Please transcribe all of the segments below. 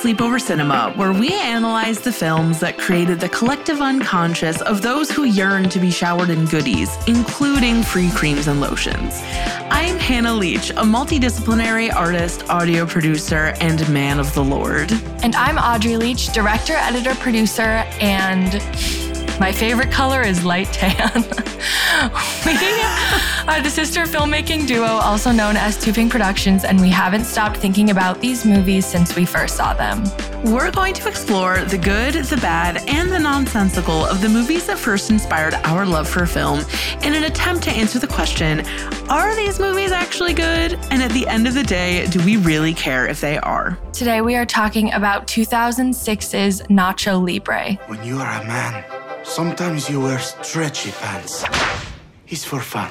Sleepover Cinema, where we analyze the films that created the collective unconscious of those who yearn to be showered in goodies, including free creams and lotions. I'm Hannah Leach, a multidisciplinary artist, audio producer, and man of the Lord. And I'm Audrey Leach, director, editor, producer, and my favorite color is light tan. we are the sister filmmaking duo, also known as Too Pink Productions, and we haven't stopped thinking about these movies since we first saw them. We're going to explore the good, the bad, and the nonsensical of the movies that first inspired our love for film in an attempt to answer the question are these movies actually good? And at the end of the day, do we really care if they are? Today, we are talking about 2006's Nacho Libre. When you are a man, Sometimes you wear stretchy pants. It's for fun.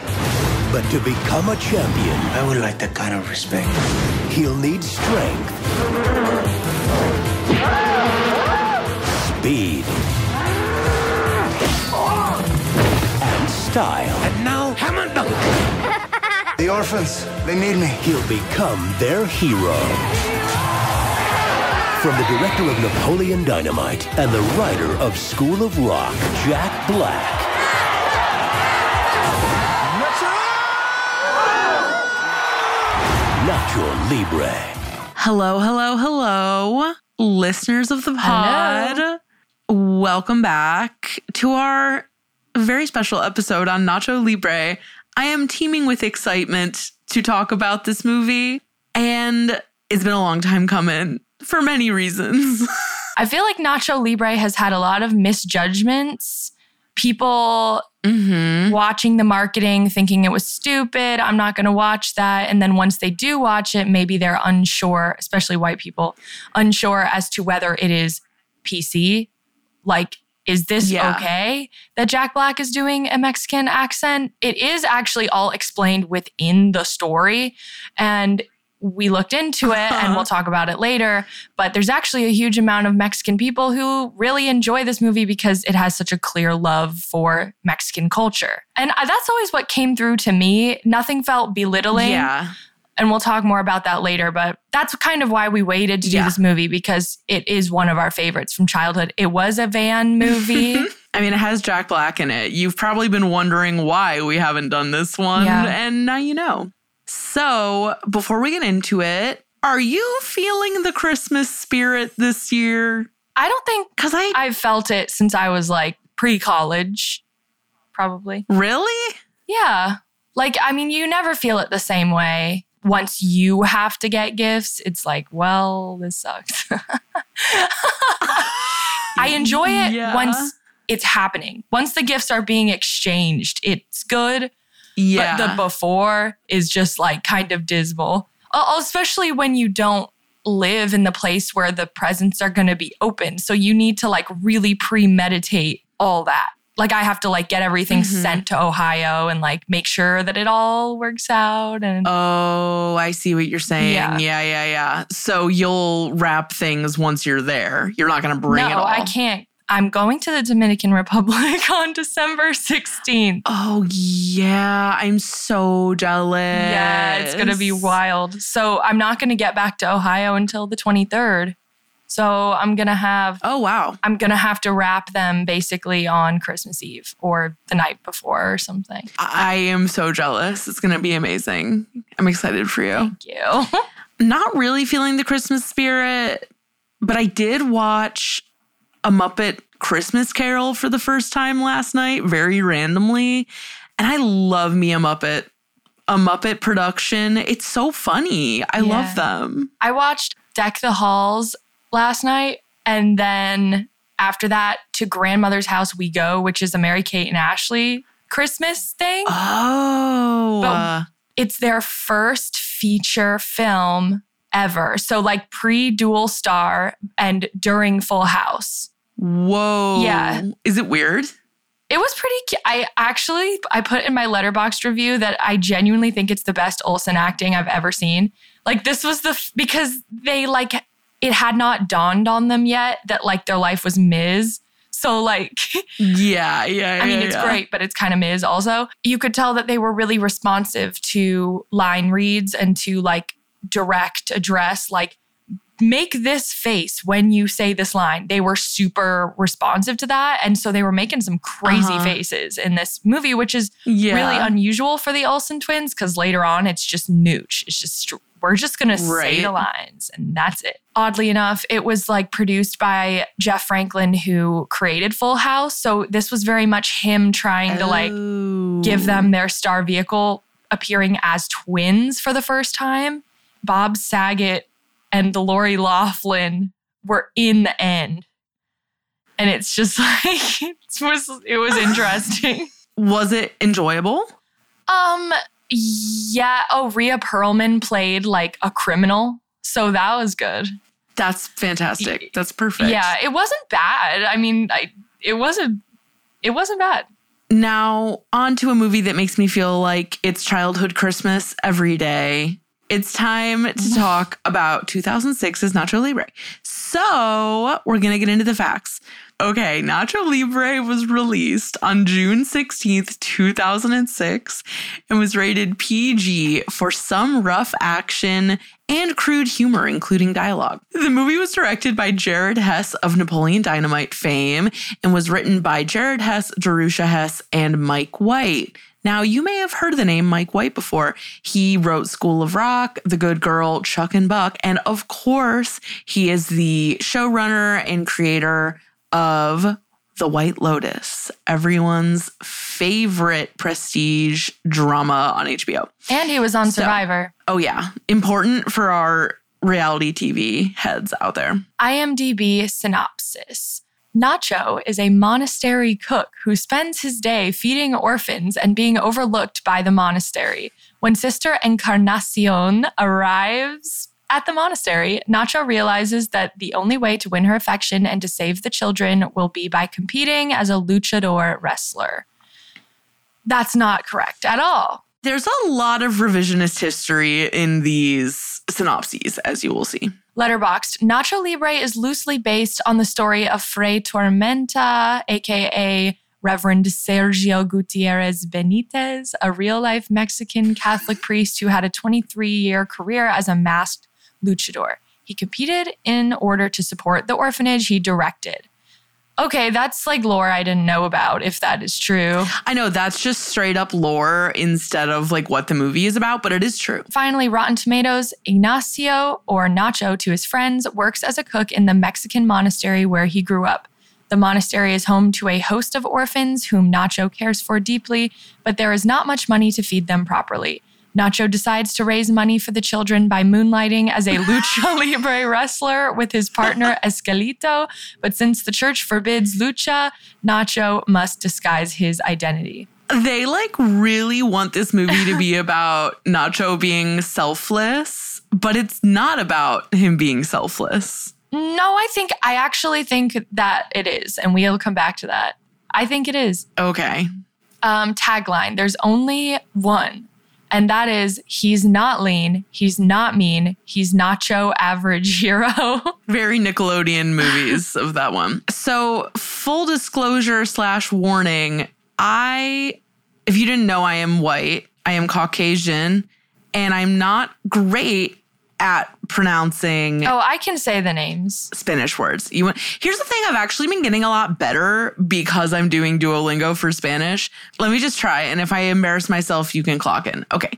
But to become a champion, I would like that kind of respect. He'll need strength, speed, and style. And now, Hammond! the orphans, they need me. He'll become their hero. From the director of Napoleon Dynamite and the writer of School of Rock, Jack Black. Nacho Libre. Hello, hello, hello, listeners of the pod. Hello. Welcome back to our very special episode on Nacho Libre. I am teeming with excitement to talk about this movie, and it's been a long time coming for many reasons. I feel like Nacho Libre has had a lot of misjudgments. People mm-hmm. watching the marketing thinking it was stupid. I'm not going to watch that. And then once they do watch it, maybe they're unsure, especially white people, unsure as to whether it is PC. Like, is this Yeah. okay that Jack Black is doing a Mexican accent? It is actually all explained within the story. And we looked into it and Uh-huh. we'll talk about it later. But there's actually a huge amount of Mexican people who really enjoy this movie because it has such a clear love for Mexican culture. And that's always what came through to me. Nothing felt belittling. Yeah. And we'll talk more about that later. But that's kind of why we waited to do Yeah. this movie because it is one of our favorites from childhood. It was a van movie. I mean, it has Jack Black in it. You've probably been wondering why we haven't done this one, Yeah. and now you know. So, before we get into it, are you feeling the Christmas spirit this year? I don't think Because I I've felt it since I was like pre college, probably. really, Yeah. Like, I mean, you never feel it the same way. Once you have to get gifts, it's like, well, this sucks. I enjoy it Yeah. once it's happening. Once the gifts are being exchanged, it's good. Yeah, But the before is just like kind of dismal, especially when you don't live in the place where the presents are going to be open. So you need to like really premeditate all that. Like I have to like get everything Mhm. sent to Ohio and like make sure that it all works out and Oh, I see what you're saying. Yeah. Yeah, yeah, yeah. So you'll wrap things once you're there. You're not going to bring no, it all. I can't. I'm going to the Dominican Republic on December 16th. Oh yeah, I'm so jealous. Yeah, it's going to be wild. So I'm not going to get back to Ohio until the 23rd. So I'm going to have Oh wow. I'm going to have to wrap them basically on Christmas Eve or the night before or something. I am so jealous. It's going to be amazing. I'm excited for you. Thank you. Not really feeling the Christmas spirit, but I did watch a Muppet Christmas Carol for the first time last night, very randomly. And I love me a Muppet, a Muppet production. It's so funny. I Yeah. love them. I watched Deck the Halls last night and then after that to Grandmother's House We Go, which is a Mary Kate and Ashley Christmas thing. Oh. But- it's their first feature film ever. So like pre-dual star and during Full House. Whoa. Yeah. Is it weird? It was pretty cu- I actually I put in my letterboxd review that I genuinely think it's the best Olsen acting I've ever seen. Like this was the f- because they like it had not dawned on them yet that like their life was Ms. So like Yeah, yeah, I mean, it's yeah. great, but it's kind of Ms. Also, you could tell that they were really responsive to line reads and to like direct address, like make this face when you say this line. They were super responsive to that. And so they were making some crazy Uh-huh. faces in this movie, which is Yeah. really unusual for the Olsen twins because later on it's just nooch. It's just, we're just going to say the lines and that's it. Oddly enough, it was like produced by Jeff Franklin, who created Full House. So this was very much him trying to like Oh. give them their star vehicle appearing as twins for the first time. Bob Saget and the Lori Laughlin were in the end. And it's just like it was it was interesting. Was it enjoyable? um yeah, oh Rhea Perlman played like a criminal. So that was good. That's fantastic. That's perfect. Yeah, it wasn't bad. I mean, I it wasn't it wasn't bad. Now, on to a movie that makes me feel like it's childhood Christmas every day. It's time to talk about 2006's Nacho Libre. So, we're going to get into the facts. Okay, Nacho Libre was released on June 16th, 2006, and was rated PG for some rough action and crude humor, including dialogue. The movie was directed by Jared Hess of Napoleon Dynamite fame and was written by Jared Hess, Jerusha Hess, and Mike White. Now, you may have heard the name Mike White before. He wrote School of Rock, The Good Girl, Chuck and Buck, and of course, he is the showrunner and creator of The White Lotus, everyone's favorite prestige drama on HBO. And he was on So- Survivor. Oh, yeah. Important for our reality TV heads out there. IMDb synopsis. Nacho is a monastery cook who spends his day feeding orphans and being overlooked by the monastery. When Sister Encarnacion arrives at the monastery, Nacho realizes that the only way to win her affection and to save the children will be by competing as a luchador wrestler. That's not correct at all. There's a lot of revisionist history in these synopses, as you will see. Letterboxd, Nacho Libre is loosely based on the story of Fray Tormenta, aka Reverend Sergio Gutierrez Benitez, a real life Mexican Catholic priest who had a 23 year career as a masked luchador. He competed in order to support the orphanage he directed. Okay, that's like lore I didn't know about, if that is true. I know that's just straight up lore instead of like what the movie is about, but it is true. Finally, Rotten Tomatoes, Ignacio, or Nacho to his friends, works as a cook in the Mexican monastery where he grew up. The monastery is home to a host of orphans whom Nacho cares for deeply, but there is not much money to feed them properly. Nacho decides to raise money for the children by moonlighting as a lucha libre wrestler with his partner Escalito, but since the church forbids lucha, Nacho must disguise his identity. They like really want this movie to be about Nacho being selfless, but it's not about him being selfless. No, I think I actually think that it is, and we'll come back to that. I think it is. Okay. Um, tagline: There's only one, and that is he's not lean, he's not mean, he's nacho average hero. Very Nickelodeon movies of that one. So, full disclosure slash warning I, if you didn't know, I am white, I am Caucasian, and I'm not great at pronouncing oh, I can say the names. Spanish words. You want, here's the thing I've actually been getting a lot better because I'm doing Duolingo for Spanish. Let me just try. And if I embarrass myself, you can clock in. Okay.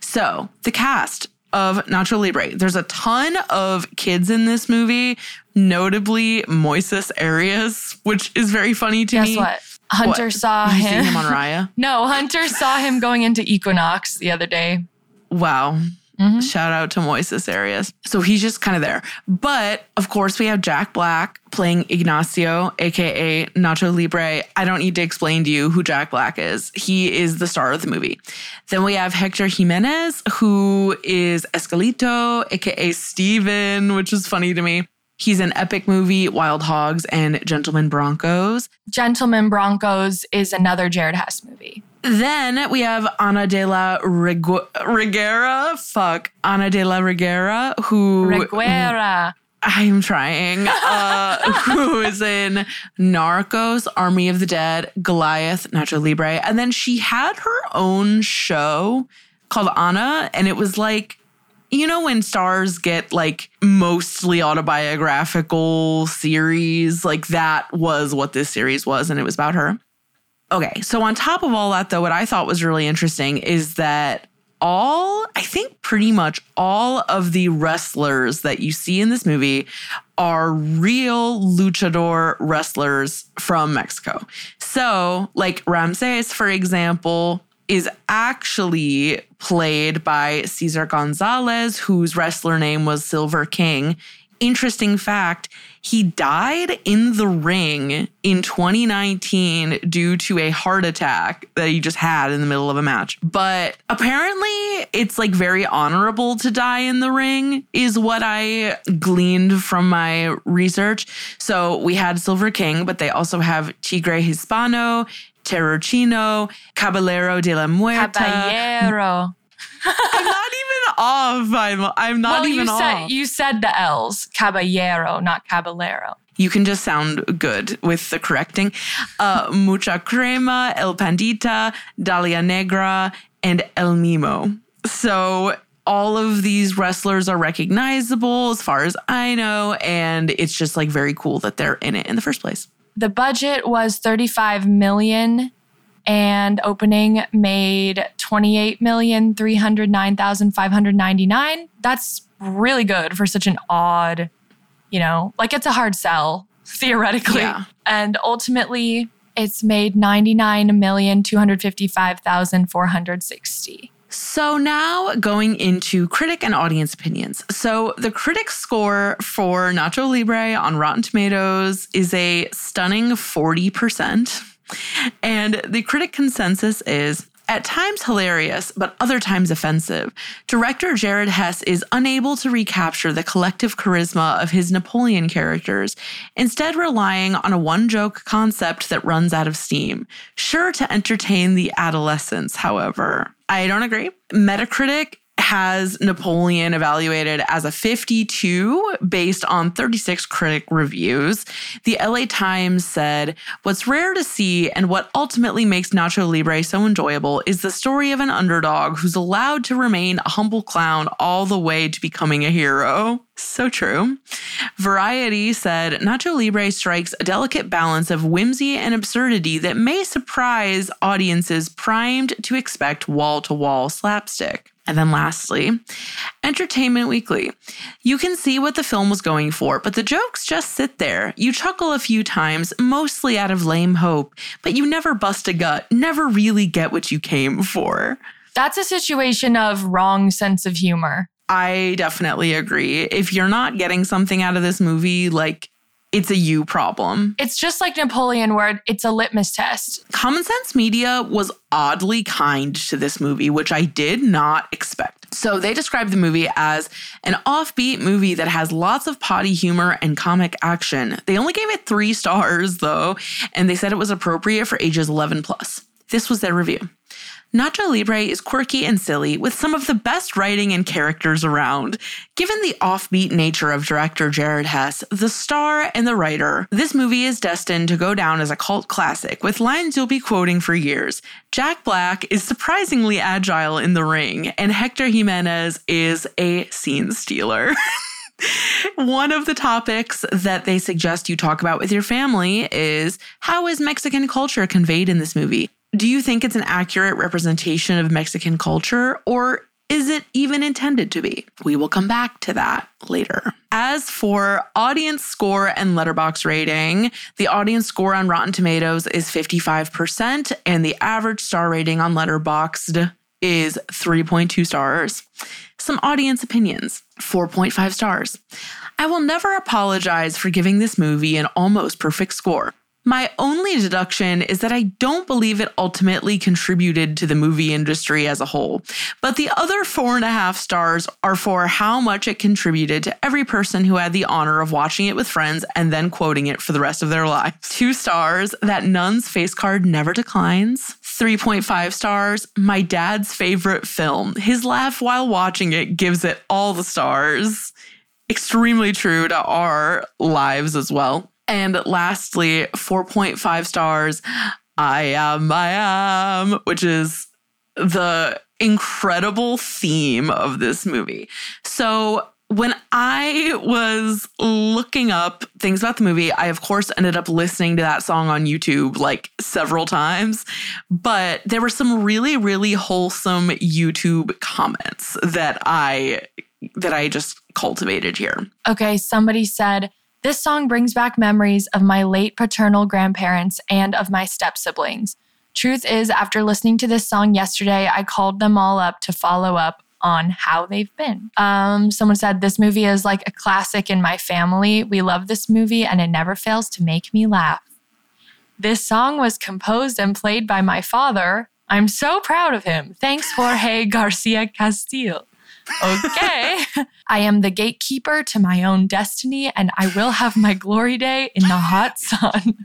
So the cast of Nacho Libre, there's a ton of kids in this movie, notably Moises Arias, which is very funny to Guess me. what? Hunter What? saw You see him. him on Raya? no, Hunter saw him going into Equinox the other day. Wow. Mhm. Shout out to Moises Arias. So he's just kind of there. But of course, we have Jack Black playing Ignacio, aka Nacho Libre. I don't need to explain to you who Jack Black is. He is the star of the movie. Then we have Hector Jimenez, who is Escalito, aka Steven, which is funny to me. He's in epic movie Wild Hogs and Gentlemen Broncos. Gentleman Broncos is another Jared Hess movie. Then we have Ana de la Rigu- Riguera. Fuck. Ana de la Riguera, who Reguera. I'm trying, uh, who is in Narcos, Army of the Dead, Goliath, Nacho Libre. And then she had her own show called Anna, and it was like You know, when stars get like mostly autobiographical series, like that was what this series was, and it was about her. Okay, so on top of all that, though, what I thought was really interesting is that all, I think pretty much all of the wrestlers that you see in this movie are real luchador wrestlers from Mexico. So, like Ramses, for example, is actually played by Cesar Gonzalez, whose wrestler name was Silver King. Interesting fact he died in the ring in 2019 due to a heart attack that he just had in the middle of a match. But apparently, it's like very honorable to die in the ring, is what I gleaned from my research. So we had Silver King, but they also have Tigre Hispano, terrochino Caballero de la Muerte. Caballero. I'm not even off. I'm, I'm not well, even you off. said you said the L's. Caballero, not caballero. You can just sound good with the correcting. Uh, Mucha Crema, El Pandita, Dalia Negra, and El Mimo. So all of these wrestlers are recognizable as far as I know. And it's just like very cool that they're in it in the first place. The budget was 35 million and opening made 28,309,599. That's really good for such an odd, you know, like it's a hard sell theoretically. Yeah. And ultimately it's made 99,255,460. So now going into critic and audience opinions. So the critic score for Nacho Libre on Rotten Tomatoes is a stunning 40%. And the critic consensus is at times hilarious, but other times offensive. Director Jared Hess is unable to recapture the collective charisma of his Napoleon characters, instead, relying on a one joke concept that runs out of steam. Sure to entertain the adolescents, however. I don't agree. Metacritic has Napoleon evaluated as a 52 based on 36 critic reviews. The LA Times said, What's rare to see and what ultimately makes Nacho Libre so enjoyable is the story of an underdog who's allowed to remain a humble clown all the way to becoming a hero. So true. Variety said Nacho Libre strikes a delicate balance of whimsy and absurdity that may surprise audiences primed to expect wall to wall slapstick. And then lastly, Entertainment Weekly. You can see what the film was going for, but the jokes just sit there. You chuckle a few times, mostly out of lame hope, but you never bust a gut, never really get what you came for. That's a situation of wrong sense of humor. I definitely agree. If you're not getting something out of this movie, like it's a you problem. It's just like Napoleon, where it's a litmus test. Common Sense Media was oddly kind to this movie, which I did not expect. So they described the movie as an offbeat movie that has lots of potty humor and comic action. They only gave it three stars, though, and they said it was appropriate for ages 11 plus. This was their review. Nacho Libre is quirky and silly, with some of the best writing and characters around. Given the offbeat nature of director Jared Hess, the star and the writer, this movie is destined to go down as a cult classic, with lines you'll be quoting for years. Jack Black is surprisingly agile in the ring, and Hector Jimenez is a scene stealer. One of the topics that they suggest you talk about with your family is how is Mexican culture conveyed in this movie? Do you think it's an accurate representation of Mexican culture, or is it even intended to be? We will come back to that later. As for audience score and letterbox rating, the audience score on Rotten Tomatoes is 55%, and the average star rating on Letterboxd is 3.2 stars. Some audience opinions 4.5 stars. I will never apologize for giving this movie an almost perfect score. My only deduction is that I don't believe it ultimately contributed to the movie industry as a whole, but the other four and a half stars are for how much it contributed to every person who had the honor of watching it with friends and then quoting it for the rest of their lives. Two stars, that nun's face card never declines. 3.5 stars, my dad's favorite film. His laugh while watching it gives it all the stars. Extremely true to our lives as well. And lastly, 4.5 stars, I am, I am, which is the incredible theme of this movie. So, when I was looking up things about the movie, I of course ended up listening to that song on YouTube like several times. But there were some really, really wholesome YouTube comments that I that I just cultivated here. Okay, somebody said, This song brings back memories of my late paternal grandparents and of my step siblings. Truth is, after listening to this song yesterday, I called them all up to follow up on how they've been. Um, someone said, This movie is like a classic in my family. We love this movie and it never fails to make me laugh. This song was composed and played by my father. I'm so proud of him. Thanks, Jorge Garcia Castillo. Okay. I am the gatekeeper to my own destiny, and I will have my glory day in the hot sun.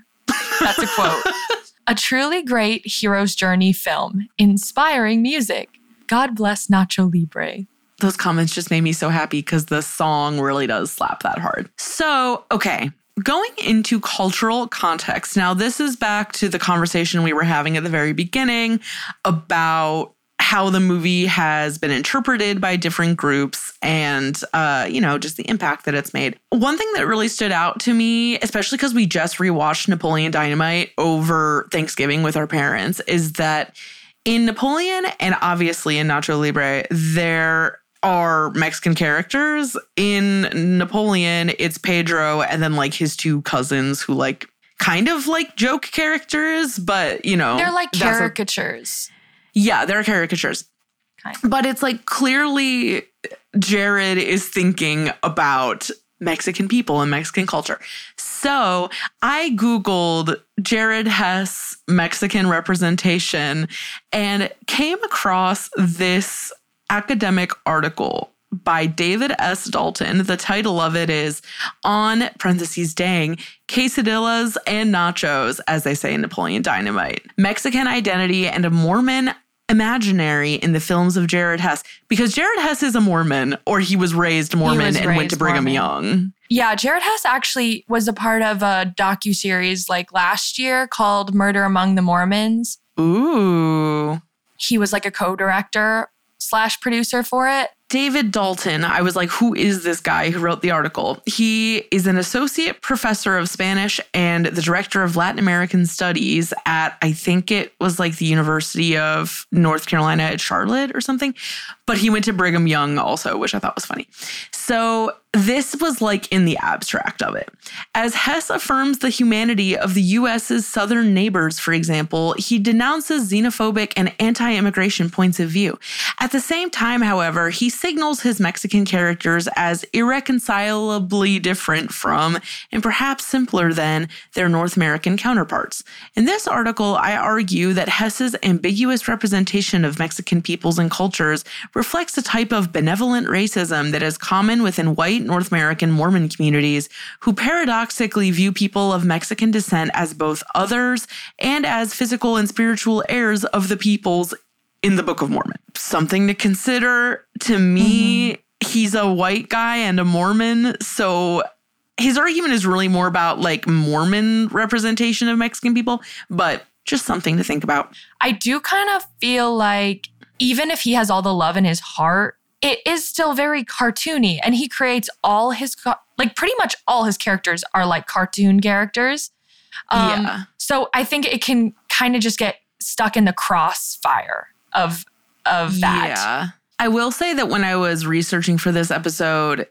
That's a quote. A truly great hero's journey film, inspiring music. God bless Nacho Libre. Those comments just made me so happy because the song really does slap that hard. So, okay, going into cultural context. Now, this is back to the conversation we were having at the very beginning about how the movie has been interpreted by different groups and uh, you know just the impact that it's made one thing that really stood out to me especially because we just rewatched napoleon dynamite over thanksgiving with our parents is that in napoleon and obviously in nacho libre there are mexican characters in napoleon it's pedro and then like his two cousins who like kind of like joke characters but you know They're like that's a- caricatures. Yeah, they're caricatures. Kind But it's like clearly Jared is thinking about Mexican people and Mexican culture. So I Googled Jared Hess Mexican representation and came across this academic article by David S. Dalton. The title of it is On parentheses dang quesadillas and nachos, as they say in Napoleon Dynamite. Mexican identity and a Mormon imaginary in the films of Jared Hess. Because Jared Hess is a Mormon, or he was raised Mormon was and went to Brigham Mormon. Young. Yeah, Jared Hess actually was a part of a docu series like last year called Murder Among the Mormons. Ooh. He was like a co-director slash producer for it. David Dalton, I was like, who is this guy who wrote the article? He is an associate professor of Spanish and the director of Latin American studies at, I think it was like the University of North Carolina at Charlotte or something. But he went to Brigham Young also, which I thought was funny. So this was like in the abstract of it. As Hess affirms the humanity of the US's southern neighbors, for example, he denounces xenophobic and anti immigration points of view. At the same time, however, he signals his Mexican characters as irreconcilably different from, and perhaps simpler than, their North American counterparts. In this article, I argue that Hess's ambiguous representation of Mexican peoples and cultures reflects a type of benevolent racism that is common within white North American Mormon communities who paradoxically view people of Mexican descent as both others and as physical and spiritual heirs of the peoples in the Book of Mormon. Something to consider to me. Mm-hmm. He's a white guy and a Mormon. So his argument is really more about like Mormon representation of Mexican people, but just something to think about. I do kind of feel like even if he has all the love in his heart, it is still very cartoony and he creates all his like pretty much all his characters are like cartoon characters. Um, Yeah. So I think it can kind of just get stuck in the crossfire of of that. Yeah. I will say that when I was researching for this episode,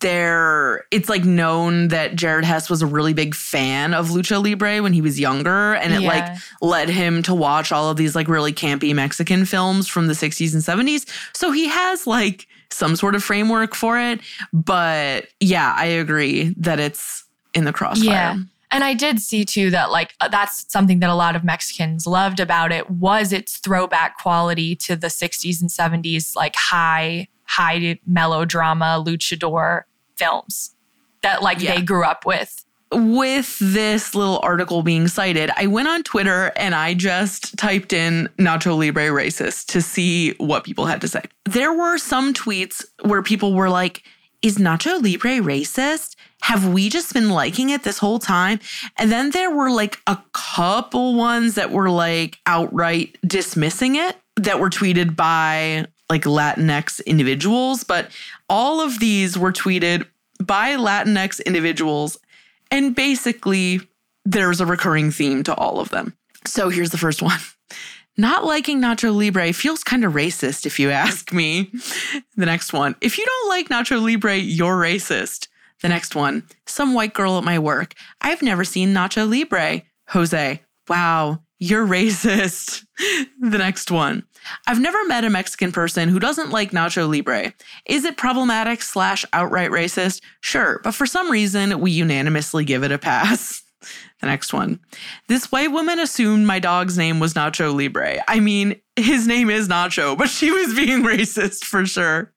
there it's like known that Jared Hess was a really big fan of lucha libre when he was younger and it like led him to watch all of these like really campy Mexican films from the 60s and 70s. So he has like some sort of framework for it, but yeah, I agree that it's in the crossfire. Yeah. And I did see too that like uh, that's something that a lot of Mexicans loved about it was its throwback quality to the 60s and 70s like high high melodrama luchador films that like Yeah. they grew up with. with this little article being cited, I went on Twitter and I just typed in Nacho Libre racist to see what people had to say. There were some tweets where people were like, Is Nacho Libre racist? Have we just been liking it this whole time? And then there were like a couple ones that were like outright dismissing it. that were tweeted by like Latinx individuals, but all of these were tweeted by Latinx individuals. And basically, there's a recurring theme to all of them. So here's the first one. Not liking Nacho Libre feels kind of racist, if you ask me. The next one. If you don't like Nacho Libre, you're racist. The next one. Some white girl at my work. I've never seen Nacho Libre. Jose. Wow, you're racist. the next one. I've never met a Mexican person who doesn't like Nacho Libre. Is it problematic slash outright racist? Sure, but for some reason, we unanimously give it a pass. The next one. This white woman assumed my dog's name was Nacho Libre. I mean, his name is Nacho, but she was being racist for sure.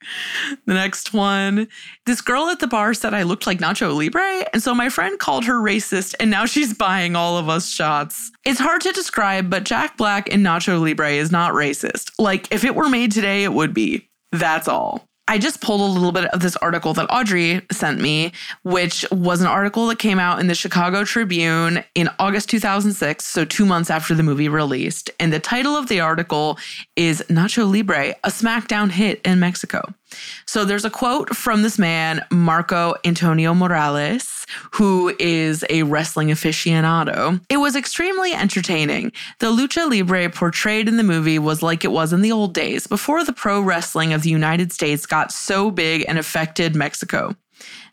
The next one. This girl at the bar said I looked like Nacho Libre, and so my friend called her racist, and now she's buying all of us shots. It's hard to describe, but Jack Black in Nacho Libre is not racist. Like, if it were made today, it would be. That's all. I just pulled a little bit of this article that Audrey sent me, which was an article that came out in the Chicago Tribune in August 2006, so two months after the movie released. And the title of the article is Nacho Libre, a SmackDown hit in Mexico. So there's a quote from this man, Marco Antonio Morales, who is a wrestling aficionado. It was extremely entertaining. The lucha libre portrayed in the movie was like it was in the old days, before the pro wrestling of the United States got so big and affected Mexico.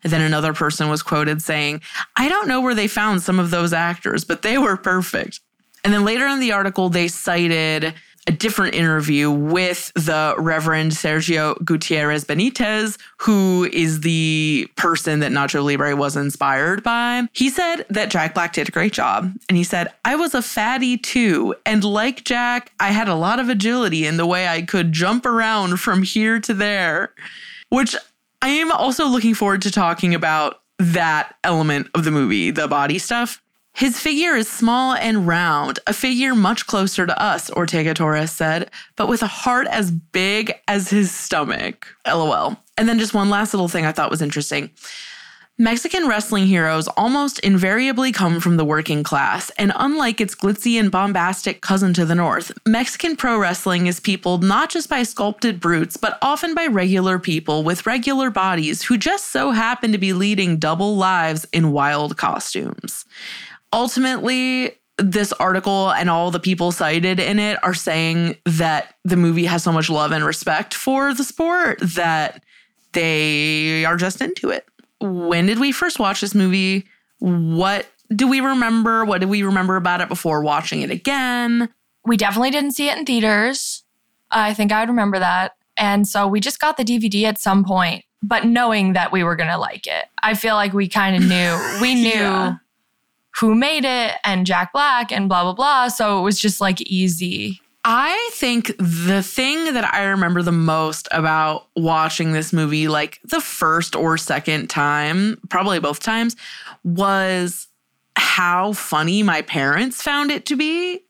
And then another person was quoted saying, I don't know where they found some of those actors, but they were perfect. And then later in the article, they cited a different interview with the Reverend Sergio Gutierrez Benitez, who is the person that Nacho Libre was inspired by. He said that Jack Black did a great job. And he said, I was a fatty too. And like Jack, I had a lot of agility in the way I could jump around from here to there, which I am also looking forward to talking about that element of the movie, the body stuff. His figure is small and round, a figure much closer to us, Ortega Torres said, but with a heart as big as his stomach. LOL. And then just one last little thing I thought was interesting. Mexican wrestling heroes almost invariably come from the working class, and unlike its glitzy and bombastic cousin to the north, Mexican pro wrestling is peopled not just by sculpted brutes, but often by regular people with regular bodies who just so happen to be leading double lives in wild costumes ultimately, this article and all the people cited in it are saying that the movie has so much love and respect for the sport that they are just into it. When did we first watch this movie? What do we remember? What do we remember about it before watching it again? We definitely didn't see it in theaters. I think I would remember that. And so we just got the DVD at some point, but knowing that we were going to like it. I feel like we kind of knew. We knew yeah who made it and Jack Black and blah, blah, blah. So it was just like easy. I think the thing that I remember the most about watching this movie, like the first or second time, probably both times, was how funny my parents found it to be.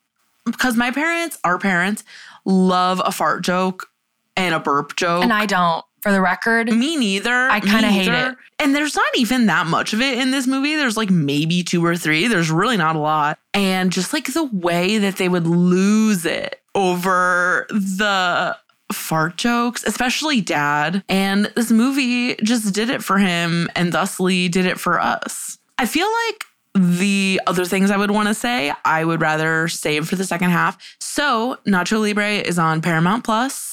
Because my parents, our parents, love a fart joke and a burp joke. And I don't for the record. Me neither. I kind of hate it. And there's not even that much of it in this movie. There's like maybe two or three. There's really not a lot. And just like the way that they would lose it over the fart jokes, especially dad. And this movie just did it for him and thusly did it for us. I feel like the other things I would want to say, I would rather save for the second half. So, Nacho Libre is on Paramount Plus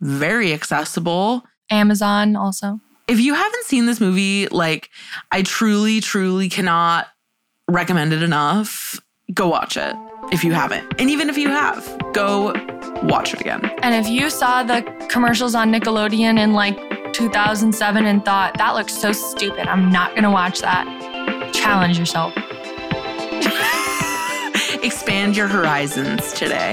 very accessible. Amazon also. If you haven't seen this movie, like I truly, truly cannot recommend it enough. Go watch it if you haven't. And even if you have, go watch it again. And if you saw the commercials on Nickelodeon in like 2007 and thought, that looks so stupid, I'm not going to watch that, challenge yourself. Expand your horizons today.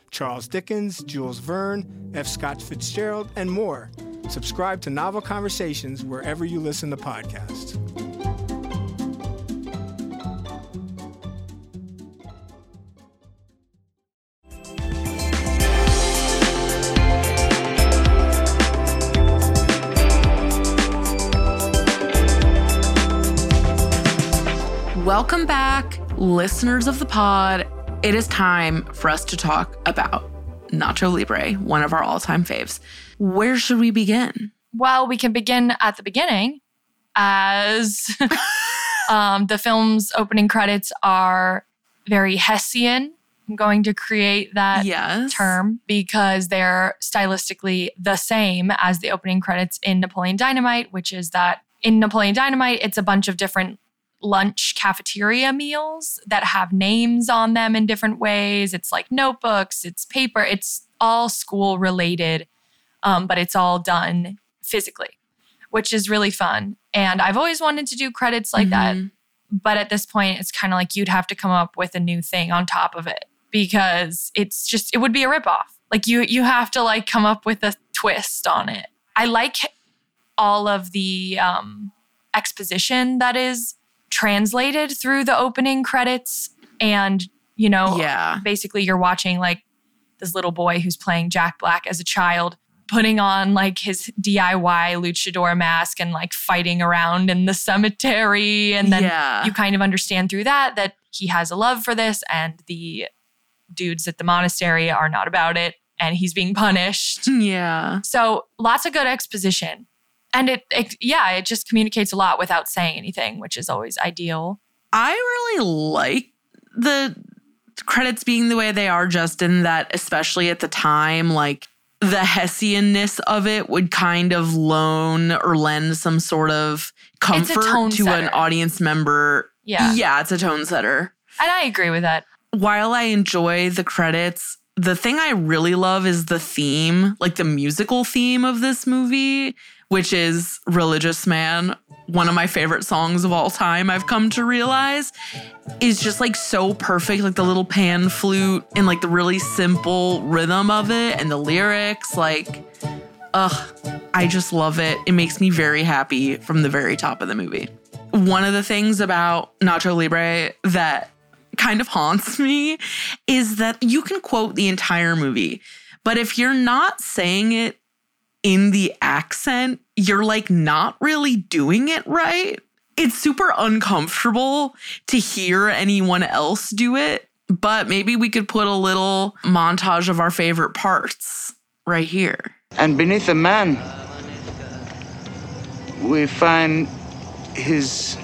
Charles Dickens, Jules Verne, F. Scott Fitzgerald, and more. Subscribe to Novel Conversations wherever you listen to podcasts. Welcome back, listeners of the pod. It is time for us to talk about Nacho Libre, one of our all time faves. Where should we begin? Well, we can begin at the beginning as um, the film's opening credits are very Hessian. I'm going to create that yes. term because they're stylistically the same as the opening credits in Napoleon Dynamite, which is that in Napoleon Dynamite, it's a bunch of different lunch cafeteria meals that have names on them in different ways. It's like notebooks, it's paper, it's all school related, um, but it's all done physically, which is really fun. And I've always wanted to do credits like Mm-hmm. that. But at this point, it's kind of like you'd have to come up with a new thing on top of it because it's just, it would be a ripoff. Like you, you have to like come up with a twist on it. I like all of the um, exposition that is translated through the opening credits and you know Yeah. basically you're watching like this little boy who's playing Jack Black as a child putting on like his DIY luchador mask and like fighting around in the cemetery and then Yeah. you kind of understand through that that he has a love for this and the dudes at the monastery are not about it and he's being punished Yeah. so lots of good exposition. And it, it, yeah, it just communicates a lot without saying anything, which is always ideal. I really like the credits being the way they are, just in that, especially at the time, like the Hessianness of it would kind of loan or lend some sort of comfort to an audience member. Yeah. Yeah, it's a tone setter. And I agree with that. While I enjoy the credits, the thing I really love is the theme, like the musical theme of this movie, which is Religious Man, one of my favorite songs of all time, I've come to realize, is just like so perfect. Like the little pan flute and like the really simple rhythm of it and the lyrics. Like, ugh, I just love it. It makes me very happy from the very top of the movie. One of the things about Nacho Libre that kind of haunts me is that you can quote the entire movie, but if you're not saying it in the accent, you're like not really doing it right. It's super uncomfortable to hear anyone else do it, but maybe we could put a little montage of our favorite parts right here. And beneath a man, we find his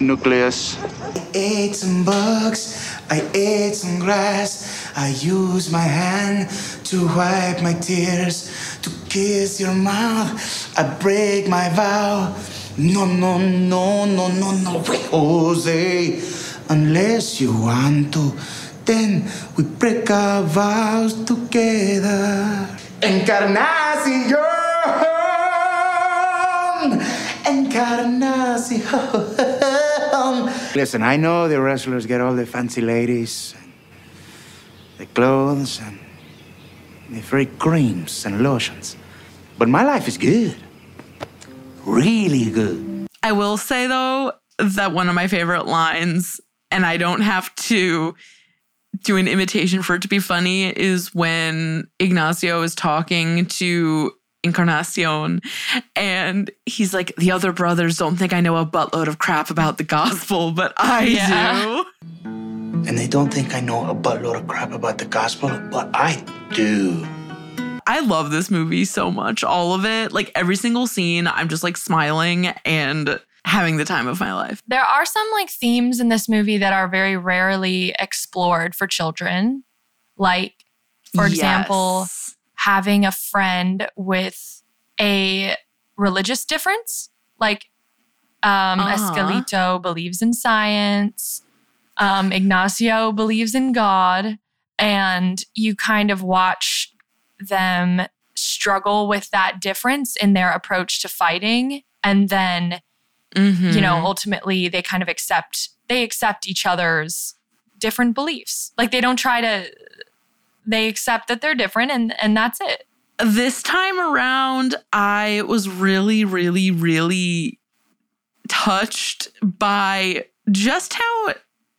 nucleus. I ate some bugs, I ate some grass. I use my hand to wipe my tears, to kiss your mouth. I break my vow. No, no, no, no, no, no, wait, Jose. Unless you want to, then we break our vows together. Encarnacion! Encarnacion! Listen, I know the wrestlers get all the fancy ladies, the clothes, and the free creams and lotions. But my life is good. Really good. I will say though that one of my favorite lines, and I don't have to do an imitation for it to be funny, is when Ignacio is talking to Encarnacion and he's like, The other brothers don't think I know a buttload of crap about the gospel, but I Yeah. do. And they don't think I know a buttload of crap about the gospel, but I do. I love this movie so much. All of it, like every single scene, I'm just like smiling and having the time of my life. There are some like themes in this movie that are very rarely explored for children. Like, for example, having a friend with a religious difference. Like, um, Uh-huh. Escalito believes in science, um, Ignacio believes in God, and you kind of watch them struggle with that difference in their approach to fighting and then Mhm. you know ultimately they kind of accept they accept each other's different beliefs like they don't try to they accept that they're different and and that's it this time around, I was really, really, really touched by just how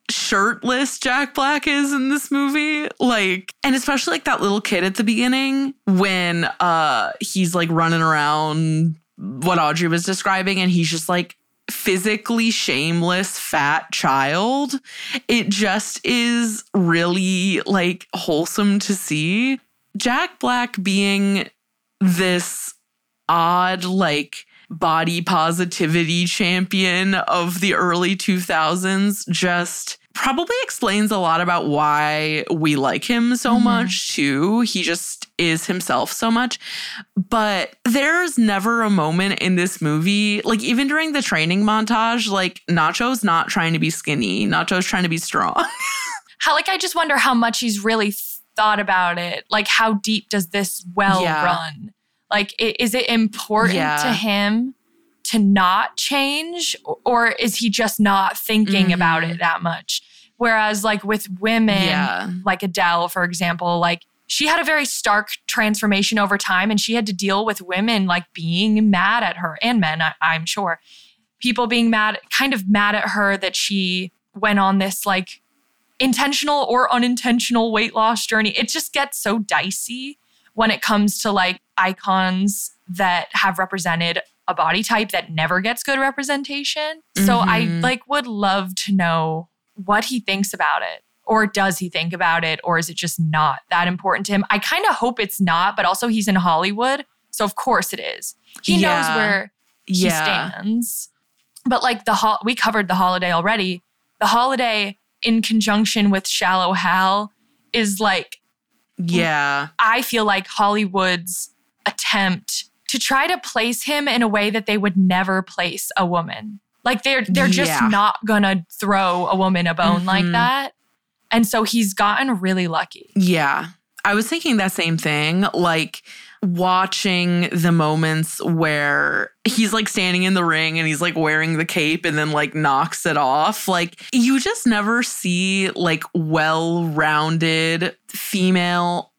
shirtless Jack Black is in this movie. Like, and especially like that little kid at the beginning when uh he's like running around what Audrey was describing, and he's just like physically shameless fat child. It just is really like wholesome to see. Jack Black being this odd, like, body positivity champion of the early 2000s just probably explains a lot about why we like him so Mhm. much, too. He just is himself so much. But there's never a moment in this movie, like, even during the training montage, like, Nacho's not trying to be skinny, Nacho's trying to be strong. how like i just wonder how much he's really thought about it like how deep does this well Yeah. run like is it important Yeah. to him to not change or- is he just not thinking about Mhm. it that much whereas like with women Yeah. like adele for example like she had a very stark transformation over time and she had to deal with women like being mad at her and men I, i'm sure people being mad kind of mad at her that she went on this like intentional or unintentional weight loss journey. It just gets so dicey when it comes to like icons that have represented a body type that never gets good representation. So I Mhm. like would love to know what he thinks about it. Or does he think about it? Or is it just not that important to him? I kind of hope it's not, but also he's in Hollywood. So of course it is. He knows where he Yeah. stands. But like the ho- we covered the holiday already. The holiday in conjunction with Shallow Hal is like Yeah. I feel like Hollywood's attempt to try to place him in a way that they would never place a woman. Like they're they're just Yeah. not gonna throw a woman a bone like Mhm. that. And so he's gotten really lucky. Yeah. I was thinking that same thing. Like watching the moments where he's like standing in the ring and he's like wearing the cape and then like knocks it off. Like you just never see like well rounded female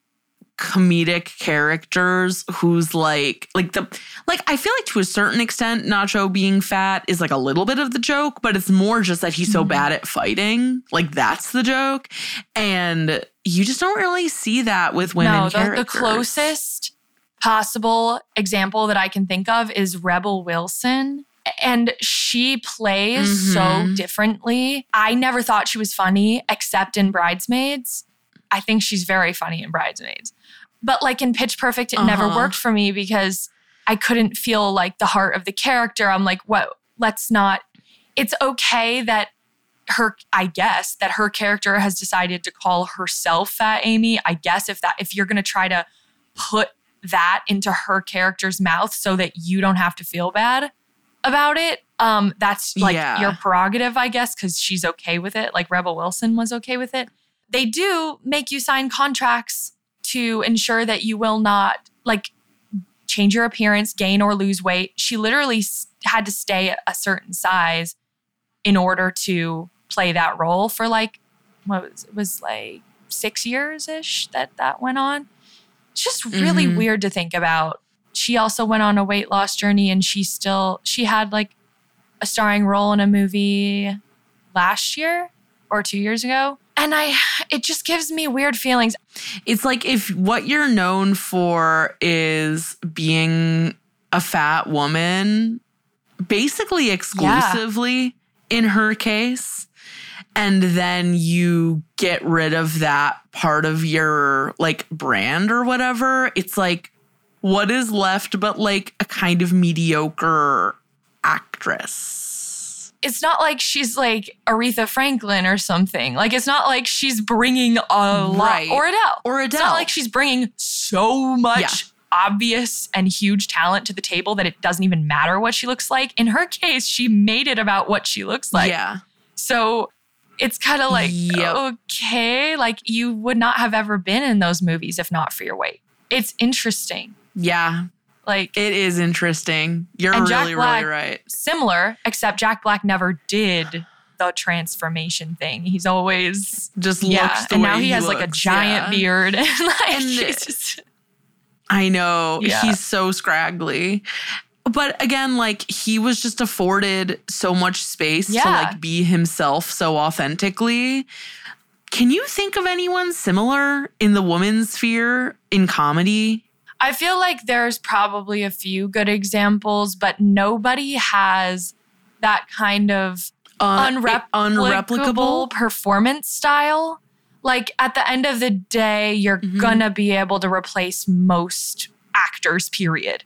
comedic characters who's like like the like I feel like to a certain extent Nacho being fat is like a little bit of the joke but it's more just that he's so Mhm. bad at fighting like that's the joke and you just don't really see that with women no, the, the closest possible example that I can think of is Rebel Wilson. And she plays so Mhm. differently. I never thought she was funny except in Bridesmaids. I think she's very funny in Bridesmaids. But like in Pitch Perfect, it never Uh-huh. worked for me because I couldn't feel like the heart of the character. I'm like, what? Let's not. It's okay that her i guess that her character has decided to call herself fat amy i guess if that if you're going to try to put that into her character's mouth so that you don't have to feel bad about it um that's like Yeah. your prerogative i guess cuz she's okay with it like rebel wilson was okay with it they do make you sign contracts to ensure that you will not like change your appearance gain or lose weight she literally s- had to stay a certain size in order to play that role for like what was it was like six years ish that that went on. It's just really Mhm. weird to think about. She also went on a weight loss journey and she still she had like a starring role in a movie last year or two years ago. And I it just gives me weird feelings. It's like if what you're known for is being a fat woman, basically exclusively in her case, and then you get rid of that part of your like brand or whatever, it's like what is left but like a kind of mediocre actress. It's not like she's like Aretha Franklin or something. Like it's not like she's bringing a lot Right. or Adele. Or Adele. It's not like she's bringing so much Yeah. obvious and huge talent to the table that it doesn't even matter what she looks like. In her case, she made it about what she looks like. yeah. So it's kind of like, Yep. okay, like you would not have ever been in those movies if not for your weight. It's interesting. Yeah, Like it is interesting. You're Jack really, Black- really right. similar, except Jack Black never did the transformation thing. He's always Just yeah, looks the and now he, has like a giant yeah. beard and like And- just I know. Yeah. He's so scraggly. But again, like he was just afforded so much space to like be himself so authentically. Can you think of anyone similar in the woman's sphere in comedy? I feel like there's probably a few good examples, but nobody has that kind of Uh, unreplicable unreplicable? performance style. Like at the end of the day, you're Mhm. gonna be able to replace most actors, period.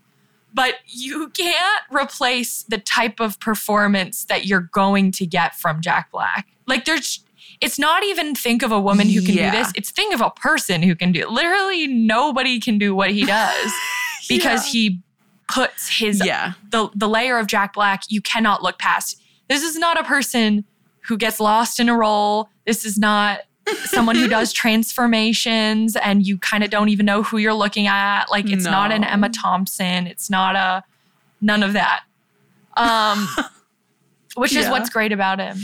But you can't replace the type of performance that you're going to get from Jack Black. Like there's it's not even think of a woman who can Yeah. do this. It's think of a person who can do it. Literally nobody can do what he does because he puts his yeah. the the layer of Jack Black you cannot look past. This is not a person who gets lost in a role. This is not someone who does transformations and you kind of don't even know who you're looking at. Like it's not an Emma Thompson. It's not a none of that. Um which is Yeah. what's great about him.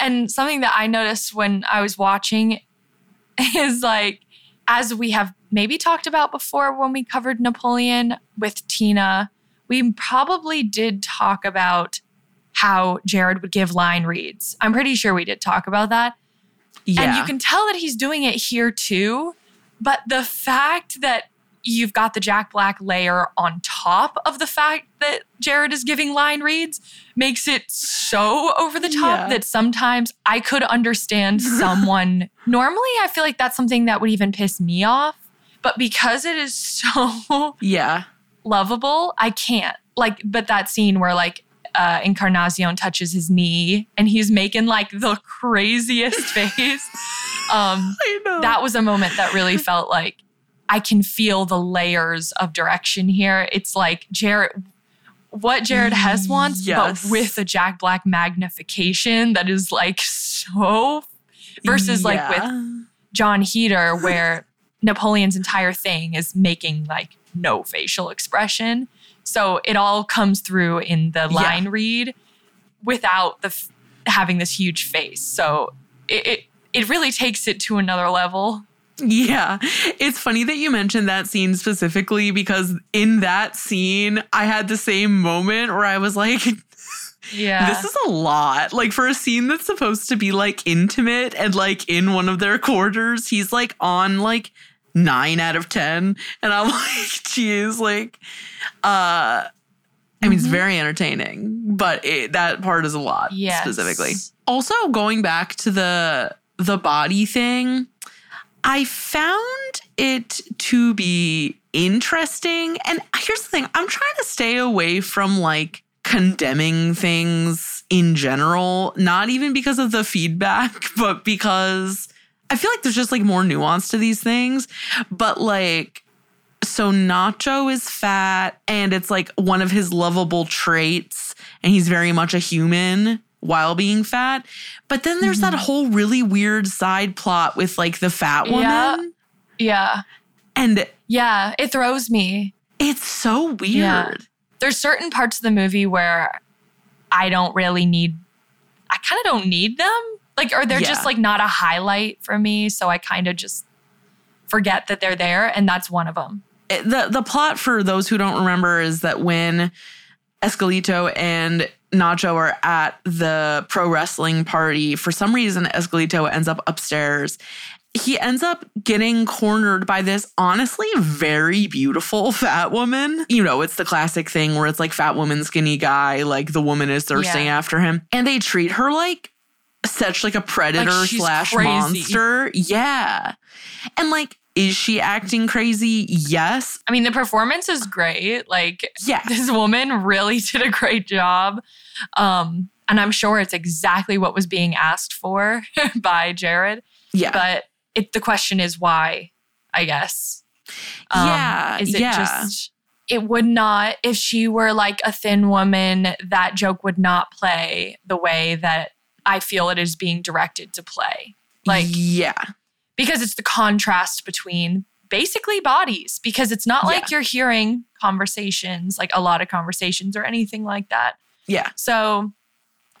And something that I noticed when I was watching is like as we have maybe talked about before when we covered Napoleon with Tina, we probably did talk about how Jared would give line reads. I'm pretty sure we did talk about that. Yeah. And you can tell that he's doing it here too. But the fact that you've got the Jack Black layer on top of the fact that Jared is giving line reads makes it so over the top Yeah. that sometimes I could understand someone. Normally, I feel like that's something that would even piss me off. But because it is so yeah. lovable, I can't. Like, but that scene where like uh, Encarnacion touches his knee and he's making like the craziest face. Um, that was a moment that really felt like I can feel the layers of direction here. It's like Jared, what Jared Hess wants, Yes. but with a Jack Black magnification that is like so versus like with Jon Heder, where Napoleon's entire thing is making like no facial expression. So it all comes through in the Yeah. line read without the f- having this huge face. So it, it it really takes it to another level. Yeah. It's funny that you mentioned that scene specifically because in that scene, I had the same moment where I was like, Yeah. this is a lot. Like for a scene that's supposed to be like intimate and like in one of their quarters, he's like on like nine out of 10. And I'm like, geez, like, uh, I mean, it's very entertaining, but it, that part is a lot Yes. specifically. Also, going back to the the body thing, I found it to be interesting. And here's the thing I'm trying to stay away from like condemning things in general, not even because of the feedback, but because I feel like there's just like more nuance to these things. But like, so Nacho is fat and it's like one of his lovable traits, and he's very much a human while being fat. But then there's that mm-hmm. whole really weird side plot with like the fat woman. Yeah. yeah. And Yeah. It throws me. it's so weird. Yeah. There's certain parts of the movie where I don't really need I kind of don't need them. Like or they're Yeah. just like not a highlight for me, so I kind of just forget that they're there and that's one of them. It- eh, the the plot for those who don't remember is that when Esqueleto and Nacho are at the pro wrestling party, for some reason Esqueleto ends up upstairs. He ends up getting cornered by this honestly very beautiful fat woman. You know, it's the classic thing where it's like fat woman, skinny guy, like the woman is thirsting Yeah. after him. And they treat her like such like a predator she's slash crazy. monster. Yeah. And like, is she acting crazy? Yes. I mean, the performance is great. Like Yes. this woman really did a great job. Um and I'm sure it's exactly what was being asked for by Jared. Yeah. But it the question is why, I guess. Um, Yeah, Is it yeah. just it would not if she were like a thin woman, that joke would not play the way that I feel it is being directed to play. Like yeah. because it's the contrast between basically bodies because it's not like Yeah. you're hearing conversations, like a lot of conversations or anything like that. Yeah. So,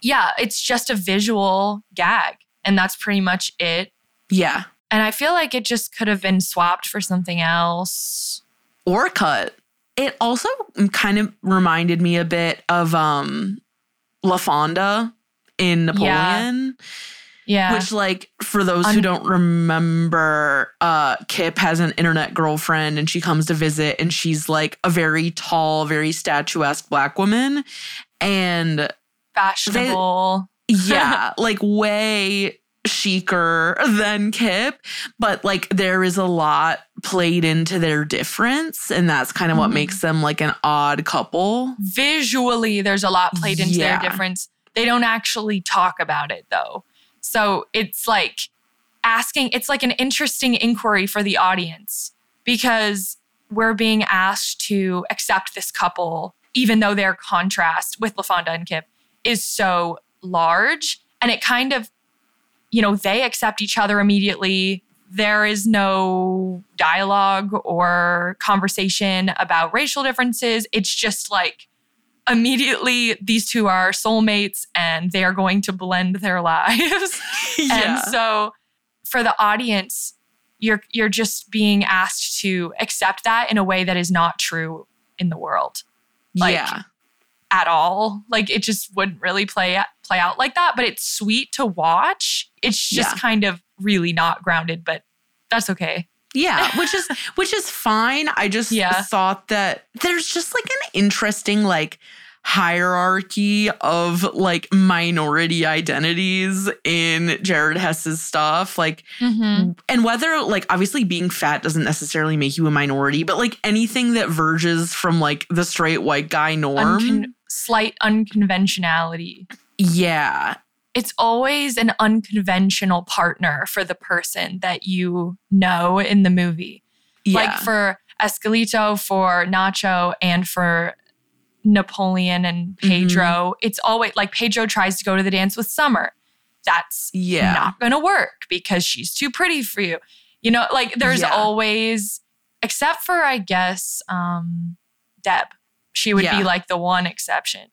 yeah, it's just a visual gag and that's pretty much it. Yeah. And I feel like it just could have been swapped for something else. Or cut. It also kind of reminded me a bit of um LaFawnduh in Napoleon. Yeah. Which, like, for those who don't remember, uh, Kip has an internet girlfriend and she comes to visit, and she's like a very tall, very statuesque black woman. And fashionable. yeah, like way chicer than Kip, but like there is a lot played into their difference, and that's kind of what Mhm. makes them like an odd couple. Visually, there's a lot played into Yeah. their difference. They don't actually talk about it though. So it's like asking, it's like an interesting inquiry for the audience because we're being asked to accept this couple, even though their contrast with LaFawnduh and Kip is so large. And it kind of, you know, they accept each other immediately. There is no dialogue or conversation about racial differences. It's just like immediately these two are soulmates and they are going to blend their lives. And so for the audience, you're you're just being asked to accept that in a way that is not true in the world like- yeah. at all. Like it just wouldn't really play play out like that, but it's sweet to watch. It's just Yeah. kind of really not grounded, but that's okay. Yeah, which is which is fine. I just Yeah. thought that there's just like an interesting like hierarchy of like minority identities in Jared Hess's stuff. Like mm-hmm. and whether like obviously being fat doesn't necessarily make you a minority, but like anything that verges from like the straight white guy norm. Uncon- slight unconventionality. yeah. it's always an unconventional partner for the person that you know in the movie. Yeah. Like for Esqueleto, for Nacho, and for Napoleon and Pedro, it's always like Pedro tries to go to the dance with Summer. That's Yeah. not going to work because she's too pretty for you. You know, like there's Yeah. always, except for, I guess, um, Deb. She would Yeah. be like the one exception.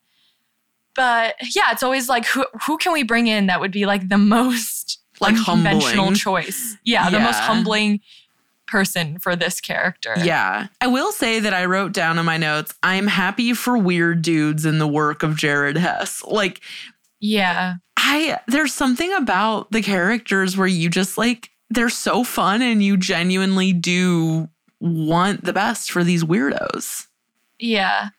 But yeah, it's always like who who can we bring in that would be like the most Like unconventional humbling. choice? Yeah, the most humbling person for this character. Yeah. I will say that I wrote down in my notes, I'm happy for weird dudes in the work of Jared Hess. Like Yeah. I there's something about the characters where you just like they're so fun and you genuinely do want the best for these weirdos. Yeah.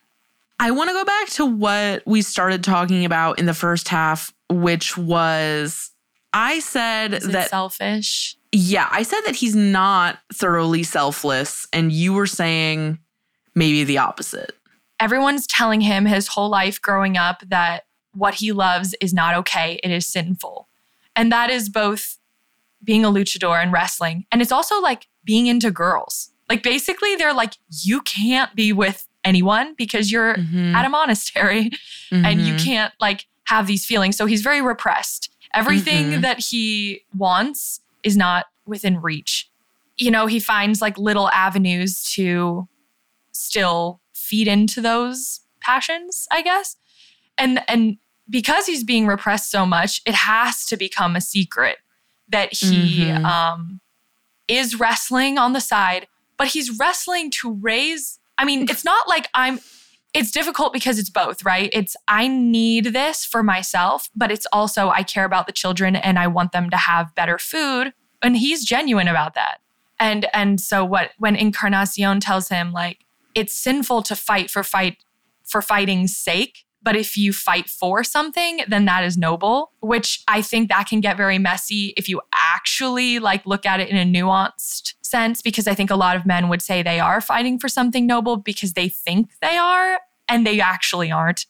I want to go back to what we started talking about in the first half, which was I said that selfish? Yeah, I said that he's not thoroughly selfless, and you were saying maybe the opposite. Everyone's telling him his whole life growing up that what he loves is not okay, it is sinful. And that is both being a luchador and wrestling. And it's also like being into girls. Like basically, they're like, you can't be with anyone because you're Mhm. at a monastery and you Mhm. can't like have these feelings. So he's very repressed. Everything Mhm. that he wants is not within reach. You know, he finds like little avenues to still feed into those passions, I guess. And and because he's being repressed so much, it has to become a secret that he Mhm. um is wrestling on the side, but he's wrestling to raise I mean, it's not like I'm it's difficult because it's both, right? It's I need this for myself, but it's also I care about the children and I want them to have better food. And he's genuine about that. And and so what when Encarnacion tells him like it's sinful to fight for fight for fighting's sake, but if you fight for something, then that is noble, which I think that can get very messy if you actually like look at it in a nuanced sense because I think a lot of men would say they are fighting for something noble because they think they are and they actually aren't.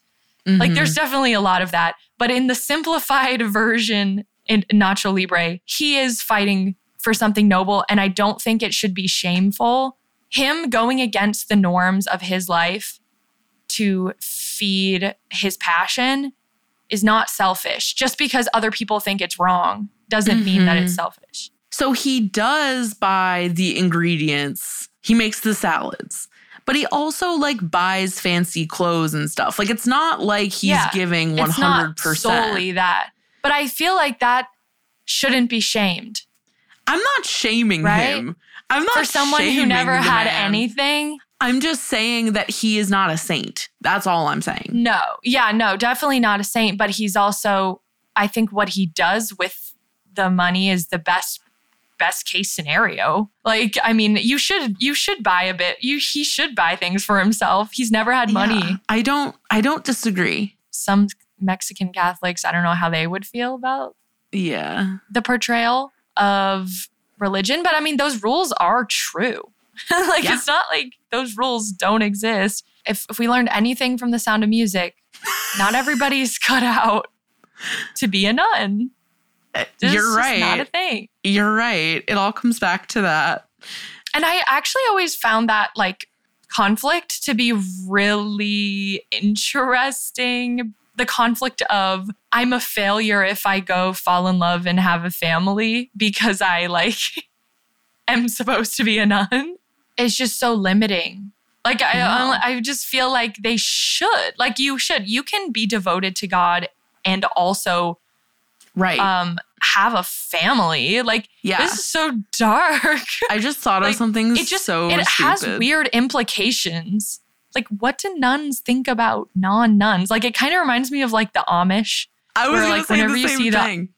Like Mhm. there's definitely a lot of that, but in the simplified version in Nacho Libre, he is fighting for something noble and I don't think it should be shameful. Him going against the norms of his life to feed his passion is not selfish. Just because other people think it's wrong doesn't mean that Mm-hmm. it's selfish. So he does buy the ingredients. He makes the salads. But he also like buys fancy clothes and stuff. Like it's not like he's Yeah, giving It's not 100%. solely that. But I feel like that shouldn't be shamed. I'm not shaming Right? him. I'm not For someone who never had man. anything, I'm just saying that he is not a saint. That's all I'm saying. no. Yeah, no, definitely not a saint, but he's also I think what he does with the money is the best best case scenario. Like, I mean, you should you should buy a bit. You he should buy things for himself. He's never had money. Yeah, I don't I don't disagree. Some Mexican Catholics, I don't know how they would feel about Yeah. the portrayal of religion, but I mean, those rules are true. like, Yeah. it's not like those rules don't exist. If, if we learned anything from the sound of music, not everybody's cut out to be a nun. This You're just right. not a thing. You're right. It all comes back to that. And I actually always found that like conflict to be really interesting. The conflict of I'm a failure if I go fall in love and have a family because I like am supposed to be a nun. It's just so limiting. Like I, Yeah. I just feel like they should. Like you should. You can be devoted to God and also Right. um have a family. Like yeah. this is so dark. I just thought like, of something it just so it has weird implications. Like what do nuns think about non-nuns? Like it kind of reminds me of like the Amish. I was where, like, whenever the you see the-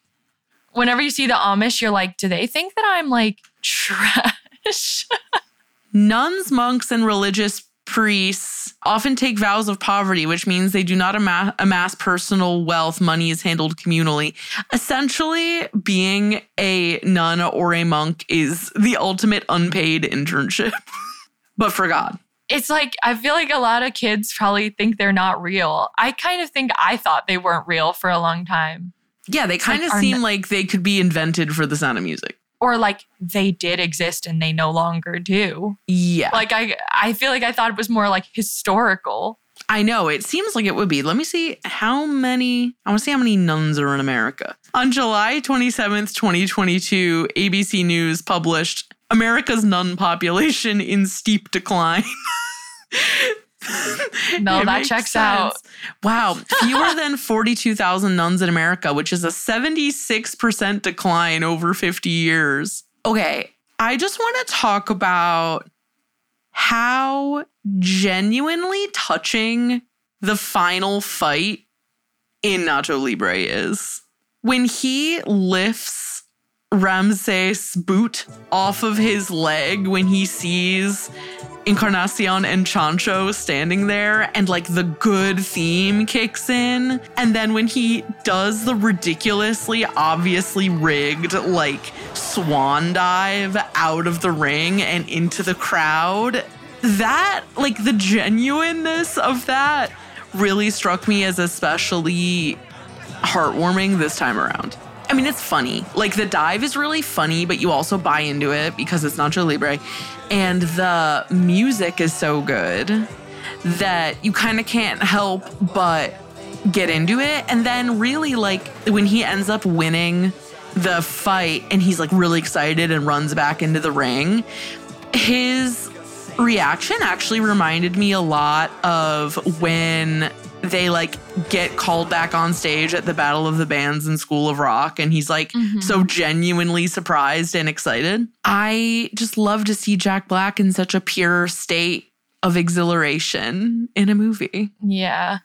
Whenever you see the Amish, you're like, do they think that I'm like trash? Nuns, monks, and religious priests often take vows of poverty, which means they do not ama- amass personal wealth. Money is handled communally. Essentially, being a nun or a monk is the ultimate unpaid internship, but for God. it's like I feel like a lot of kids probably think they're not real. I kind of think I thought they weren't real for a long time. Yeah, they kind of seem n- like they could be invented for the sound of music. Or like they did exist and they no longer do. Yeah. Like I I feel like I thought it was more like historical. I know. It seems like it would be. Let me see how many. I want to see how many nuns are in America. On July 27th, 2022, ABC News published America's nun population in steep decline. No, It that checks sense. out. Wow. Fewer than 42,000 nuns in America, which is a 76% decline over 50 years. Okay. I just want to talk about how genuinely touching the final fight in Nacho Libre is. When he lifts Ramses' boot off of his leg when he sees Encarnacion and Chancho standing there, and like the good theme kicks in. And then when he does the ridiculously, obviously rigged, like swan dive out of the ring and into the crowd, that, like the genuineness of that, really struck me as especially heartwarming this time around. I mean, it's funny. Like the dive is really funny, but you also buy into it because it's Nacho Libre. And the music is so good that you kind of can't help but get into it. And then, really, like when he ends up winning the fight and he's like really excited and runs back into the ring, his reaction actually reminded me a lot of when they like get called back on stage at the Battle of the Bands in School of Rock and he's like so genuinely surprised and excited. I just love to see Jack Black in such a pure state of exhilaration in a movie. Yeah.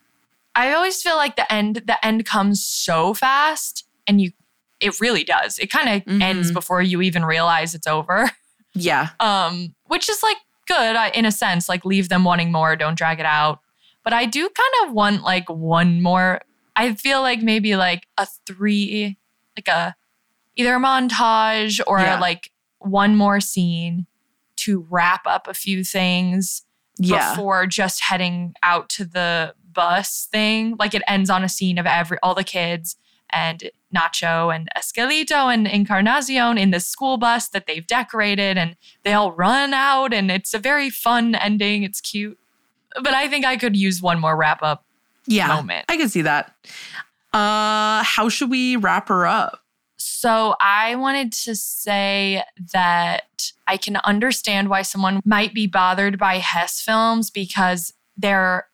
I always feel like the end the end comes so fast and you it really does. It kind of Mhm. ends before you even realize it's over. Yeah. Um which is like good in a sense like leave them wanting more, don't drag it out. But I do kind of want like one more I feel like maybe like a 3 like a either a montage or Yeah. like one more scene to wrap up a few things Yeah. before just heading out to the bus thing. Like it ends on a scene of every all the kids and Nacho and Esqueleto and Encarnacion in this school bus that they've decorated and they all run out and it's a very fun ending. It's cute. But I think I could use one more wrap up. yeah. moment. I can see that. Uh, how should we wrap her up? So I wanted to say that I can understand why someone might be bothered by Hess films because they're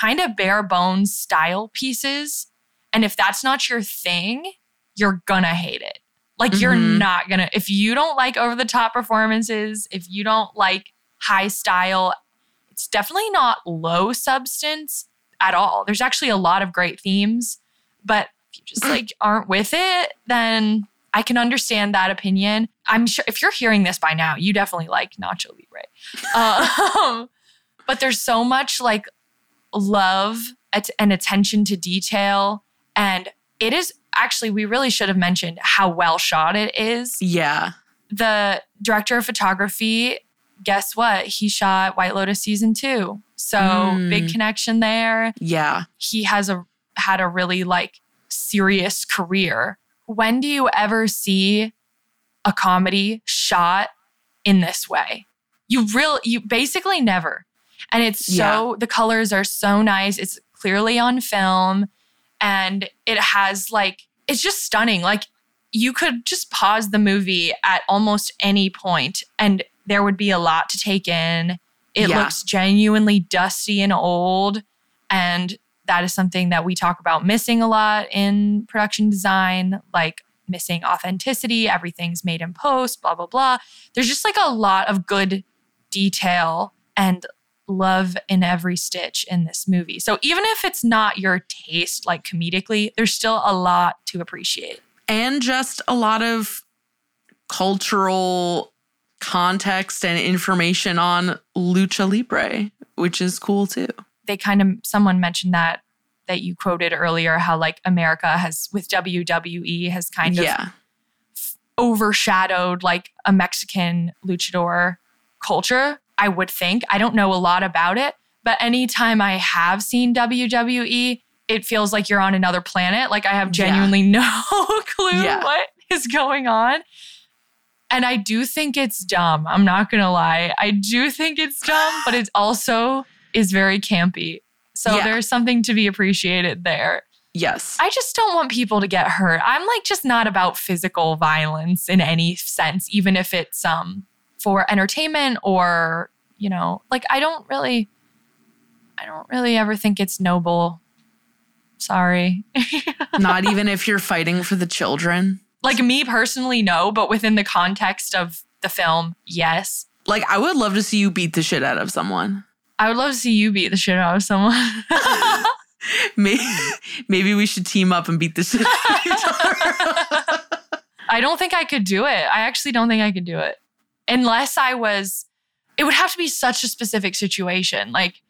kind of bare bones style pieces. And if that's not your thing, you're gonna hate it. Like you're Mhm. not gonna, if you don't like over the top performances, if you don't like high style, it's definitely not low substance at all. There's actually a lot of great themes, but if you just like aren't with it, then I can understand that opinion. I'm sure if you're hearing this by now, you definitely like Nacho Libre. Um, but there's so much like love and attention to detail. And it is actually, we really should have mentioned how well shot it is. Yeah. The director of photography, guess what? He shot White Lotus season two. So Mm. big connection there Yeah. he has a had a really like serious career. When do you ever see a comedy shot in this way? You real you basically never. And it's so the colors are so nice. It's clearly on film and it has like it's just stunning. Like you could just pause the movie at almost any point and there would be a lot to take in. It Yeah. looks genuinely dusty and old and that is something that we talk about missing a lot in production design, like missing authenticity. Everything's made in post, blah, blah, blah. There's just like a lot of good detail and love in every stitch in this movie. So even if it's not your taste, like comedically, there's still a lot to appreciate. And just a lot of cultural context and information on Lucha Libre, which is cool too. They kind of, someone mentioned that. That you quoted earlier, how like America has with WWE has kind of yeah. overshadowed like a Mexican luchador culture, I would think. I don't know a lot about it, but anytime I have seen WWE, it feels like you're on another planet. Like I have Yeah. genuinely no clue Yeah. what is going on. And I do think it's dumb. I'm not going to lie. I do think it's dumb, but it also is very campy. So Yeah. there's something to be appreciated there. Yes. I just don't want people to get hurt. I'm like just not about physical violence in any sense, even if it's um for entertainment or, you know, like I don't really I don't really ever think it's noble. Sorry. Not even if you're fighting for the children. Like me personally, no, but within the context of the film, yes. Like, I would love to see you beat the shit out of someone. I would love to see you beat the shit out of someone. Maybe, maybe we should team up and beat the shit out of each other. I don't think I could do it. I actually don't think I could do it. Unless I was, it would have to be such a specific situation. Like,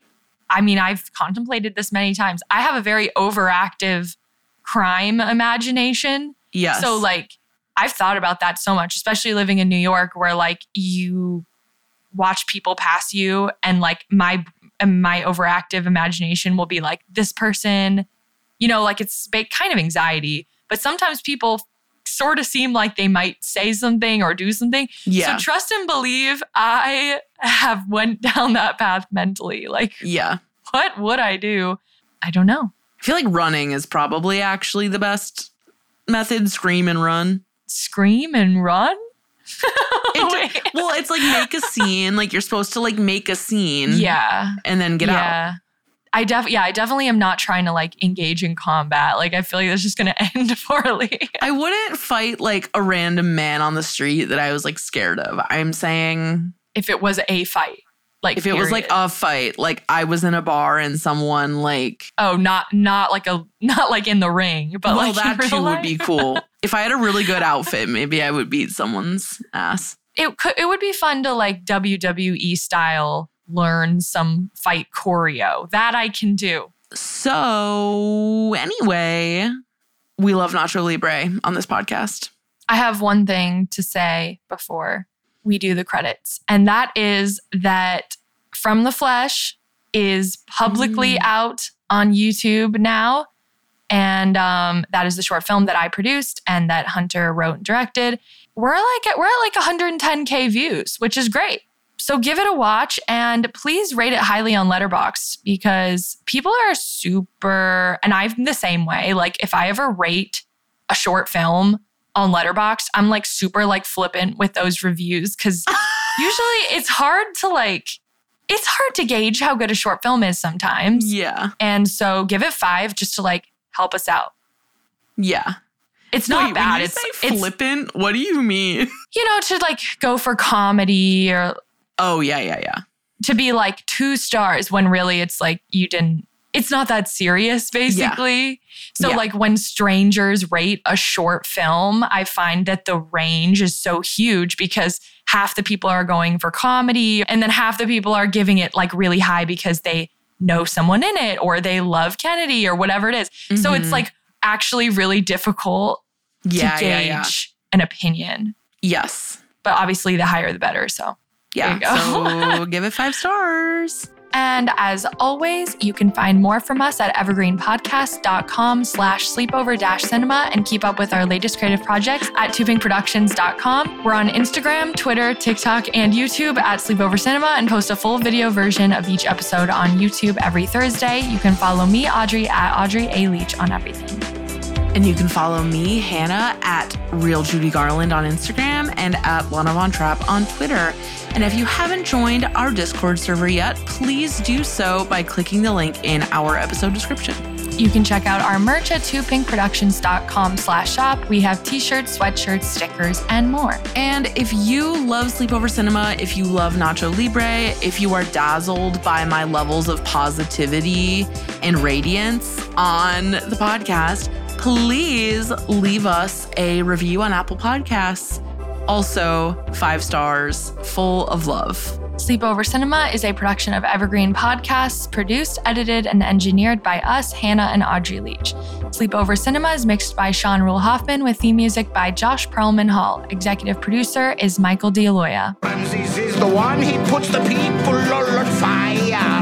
I mean, I've contemplated this many times. I have a very overactive crime imagination. Yes. So, like, I've thought about that so much, especially living in New York, where like you watch people pass you, and like my and my overactive imagination will be like this person, you know, like it's kind of anxiety. But sometimes people sort of seem like they might say something or do something. yeah. So trust and believe. I have went down that path mentally. Like, yeah. what would I do? I don't know. I feel like running is probably actually the best method. Scream and run. Scream and run. It- well, it's like make a scene. Like you're supposed to like make a scene. Yeah. And then get out. yeah. I def yeah, I definitely am not trying to like engage in combat. Like I feel like that's just gonna end poorly. I wouldn't fight like a random man on the street that I was like scared of. I'm saying if it was a fight. Like if it was like a fight, like I was in a bar and someone like oh, not not like a not like in the ring, but well like that too real would be cool. if I had a really good outfit, maybe I would beat someone's ass. It could it would be fun to like WWE style learn some fight choreo. That I can do. So anyway, we love Nacho Libre on this podcast. I have one thing to say before we do the credits, and that is that From the Flesh is publicly out on YouTube now. And um, that is the short film that I produced and that Hunter wrote and directed. We're like at, we're at like 110k views, which is great. So give it a watch and please rate it highly on Letterboxd because people are super, and I'm the same way. Like if I ever rate a short film on Letterboxd, I'm like super like flippant with those reviews because usually it's hard to like, it's hard to gauge how good a short film is sometimes. Yeah. And so give it five just to like help us out. Yeah. It's not Wait, bad. It's, say it's flippant, what do you mean? you know to like go for comedy or Oh, yeah, yeah, yeah. to be like two stars when really it's like you didn't it's not that serious basically Yeah. so Yeah. like when strangers rate a short film i find that the range is so huge because half the people are going for comedy and then half the people are giving it like really high because they know someone in it or they love kennedy or whatever it is so it's Mhm. like actually really difficult Yeah, to gauge an opinion Yes. but obviously the higher the better so Yeah. So give it five stars. And as always, you can find more from us at evergreenpodcast.com slash sleepover dash cinema and keep up with our latest creative projects at toopinkproductions.com. We're on Instagram, Twitter, TikTok, and YouTube at Sleepover Cinema and post a full video version of each episode on YouTube every Thursday. You can follow me, Audrey, at Audrey A. Leach on everything. And you can follow me, Hannah, at Real Judy Garland on Instagram and at Lana Von Trapp on Twitter. And if you haven't joined our Discord server yet, please do so by clicking the link in our episode description. You can check out our merch at toopinkproductions.com slash shop. We have t-shirts, sweatshirts, stickers, and more. And if you love Sleepover Cinema, if you love Nacho Libre, if you are dazzled by my levels of positivity and radiance on the podcast, please leave us a review on Apple Podcasts. Also, five stars, full of love. Sleepover Cinema is a production of Evergreen Podcasts, produced, edited, and engineered by us, Hannah and Audrey Leach. Sleepover Cinema is mixed by Sean Rule Hoffman with theme music by Josh Perlman Hall. Executive producer is Michael D'Aloia. Ramses is the one, he puts the people on fire.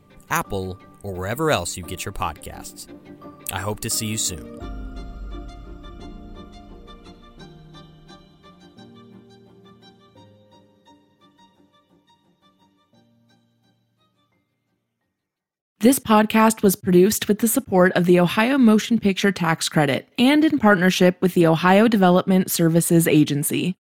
Apple, or wherever else you get your podcasts. I hope to see you soon. This podcast was produced with the support of the Ohio Motion Picture Tax Credit and in partnership with the Ohio Development Services Agency.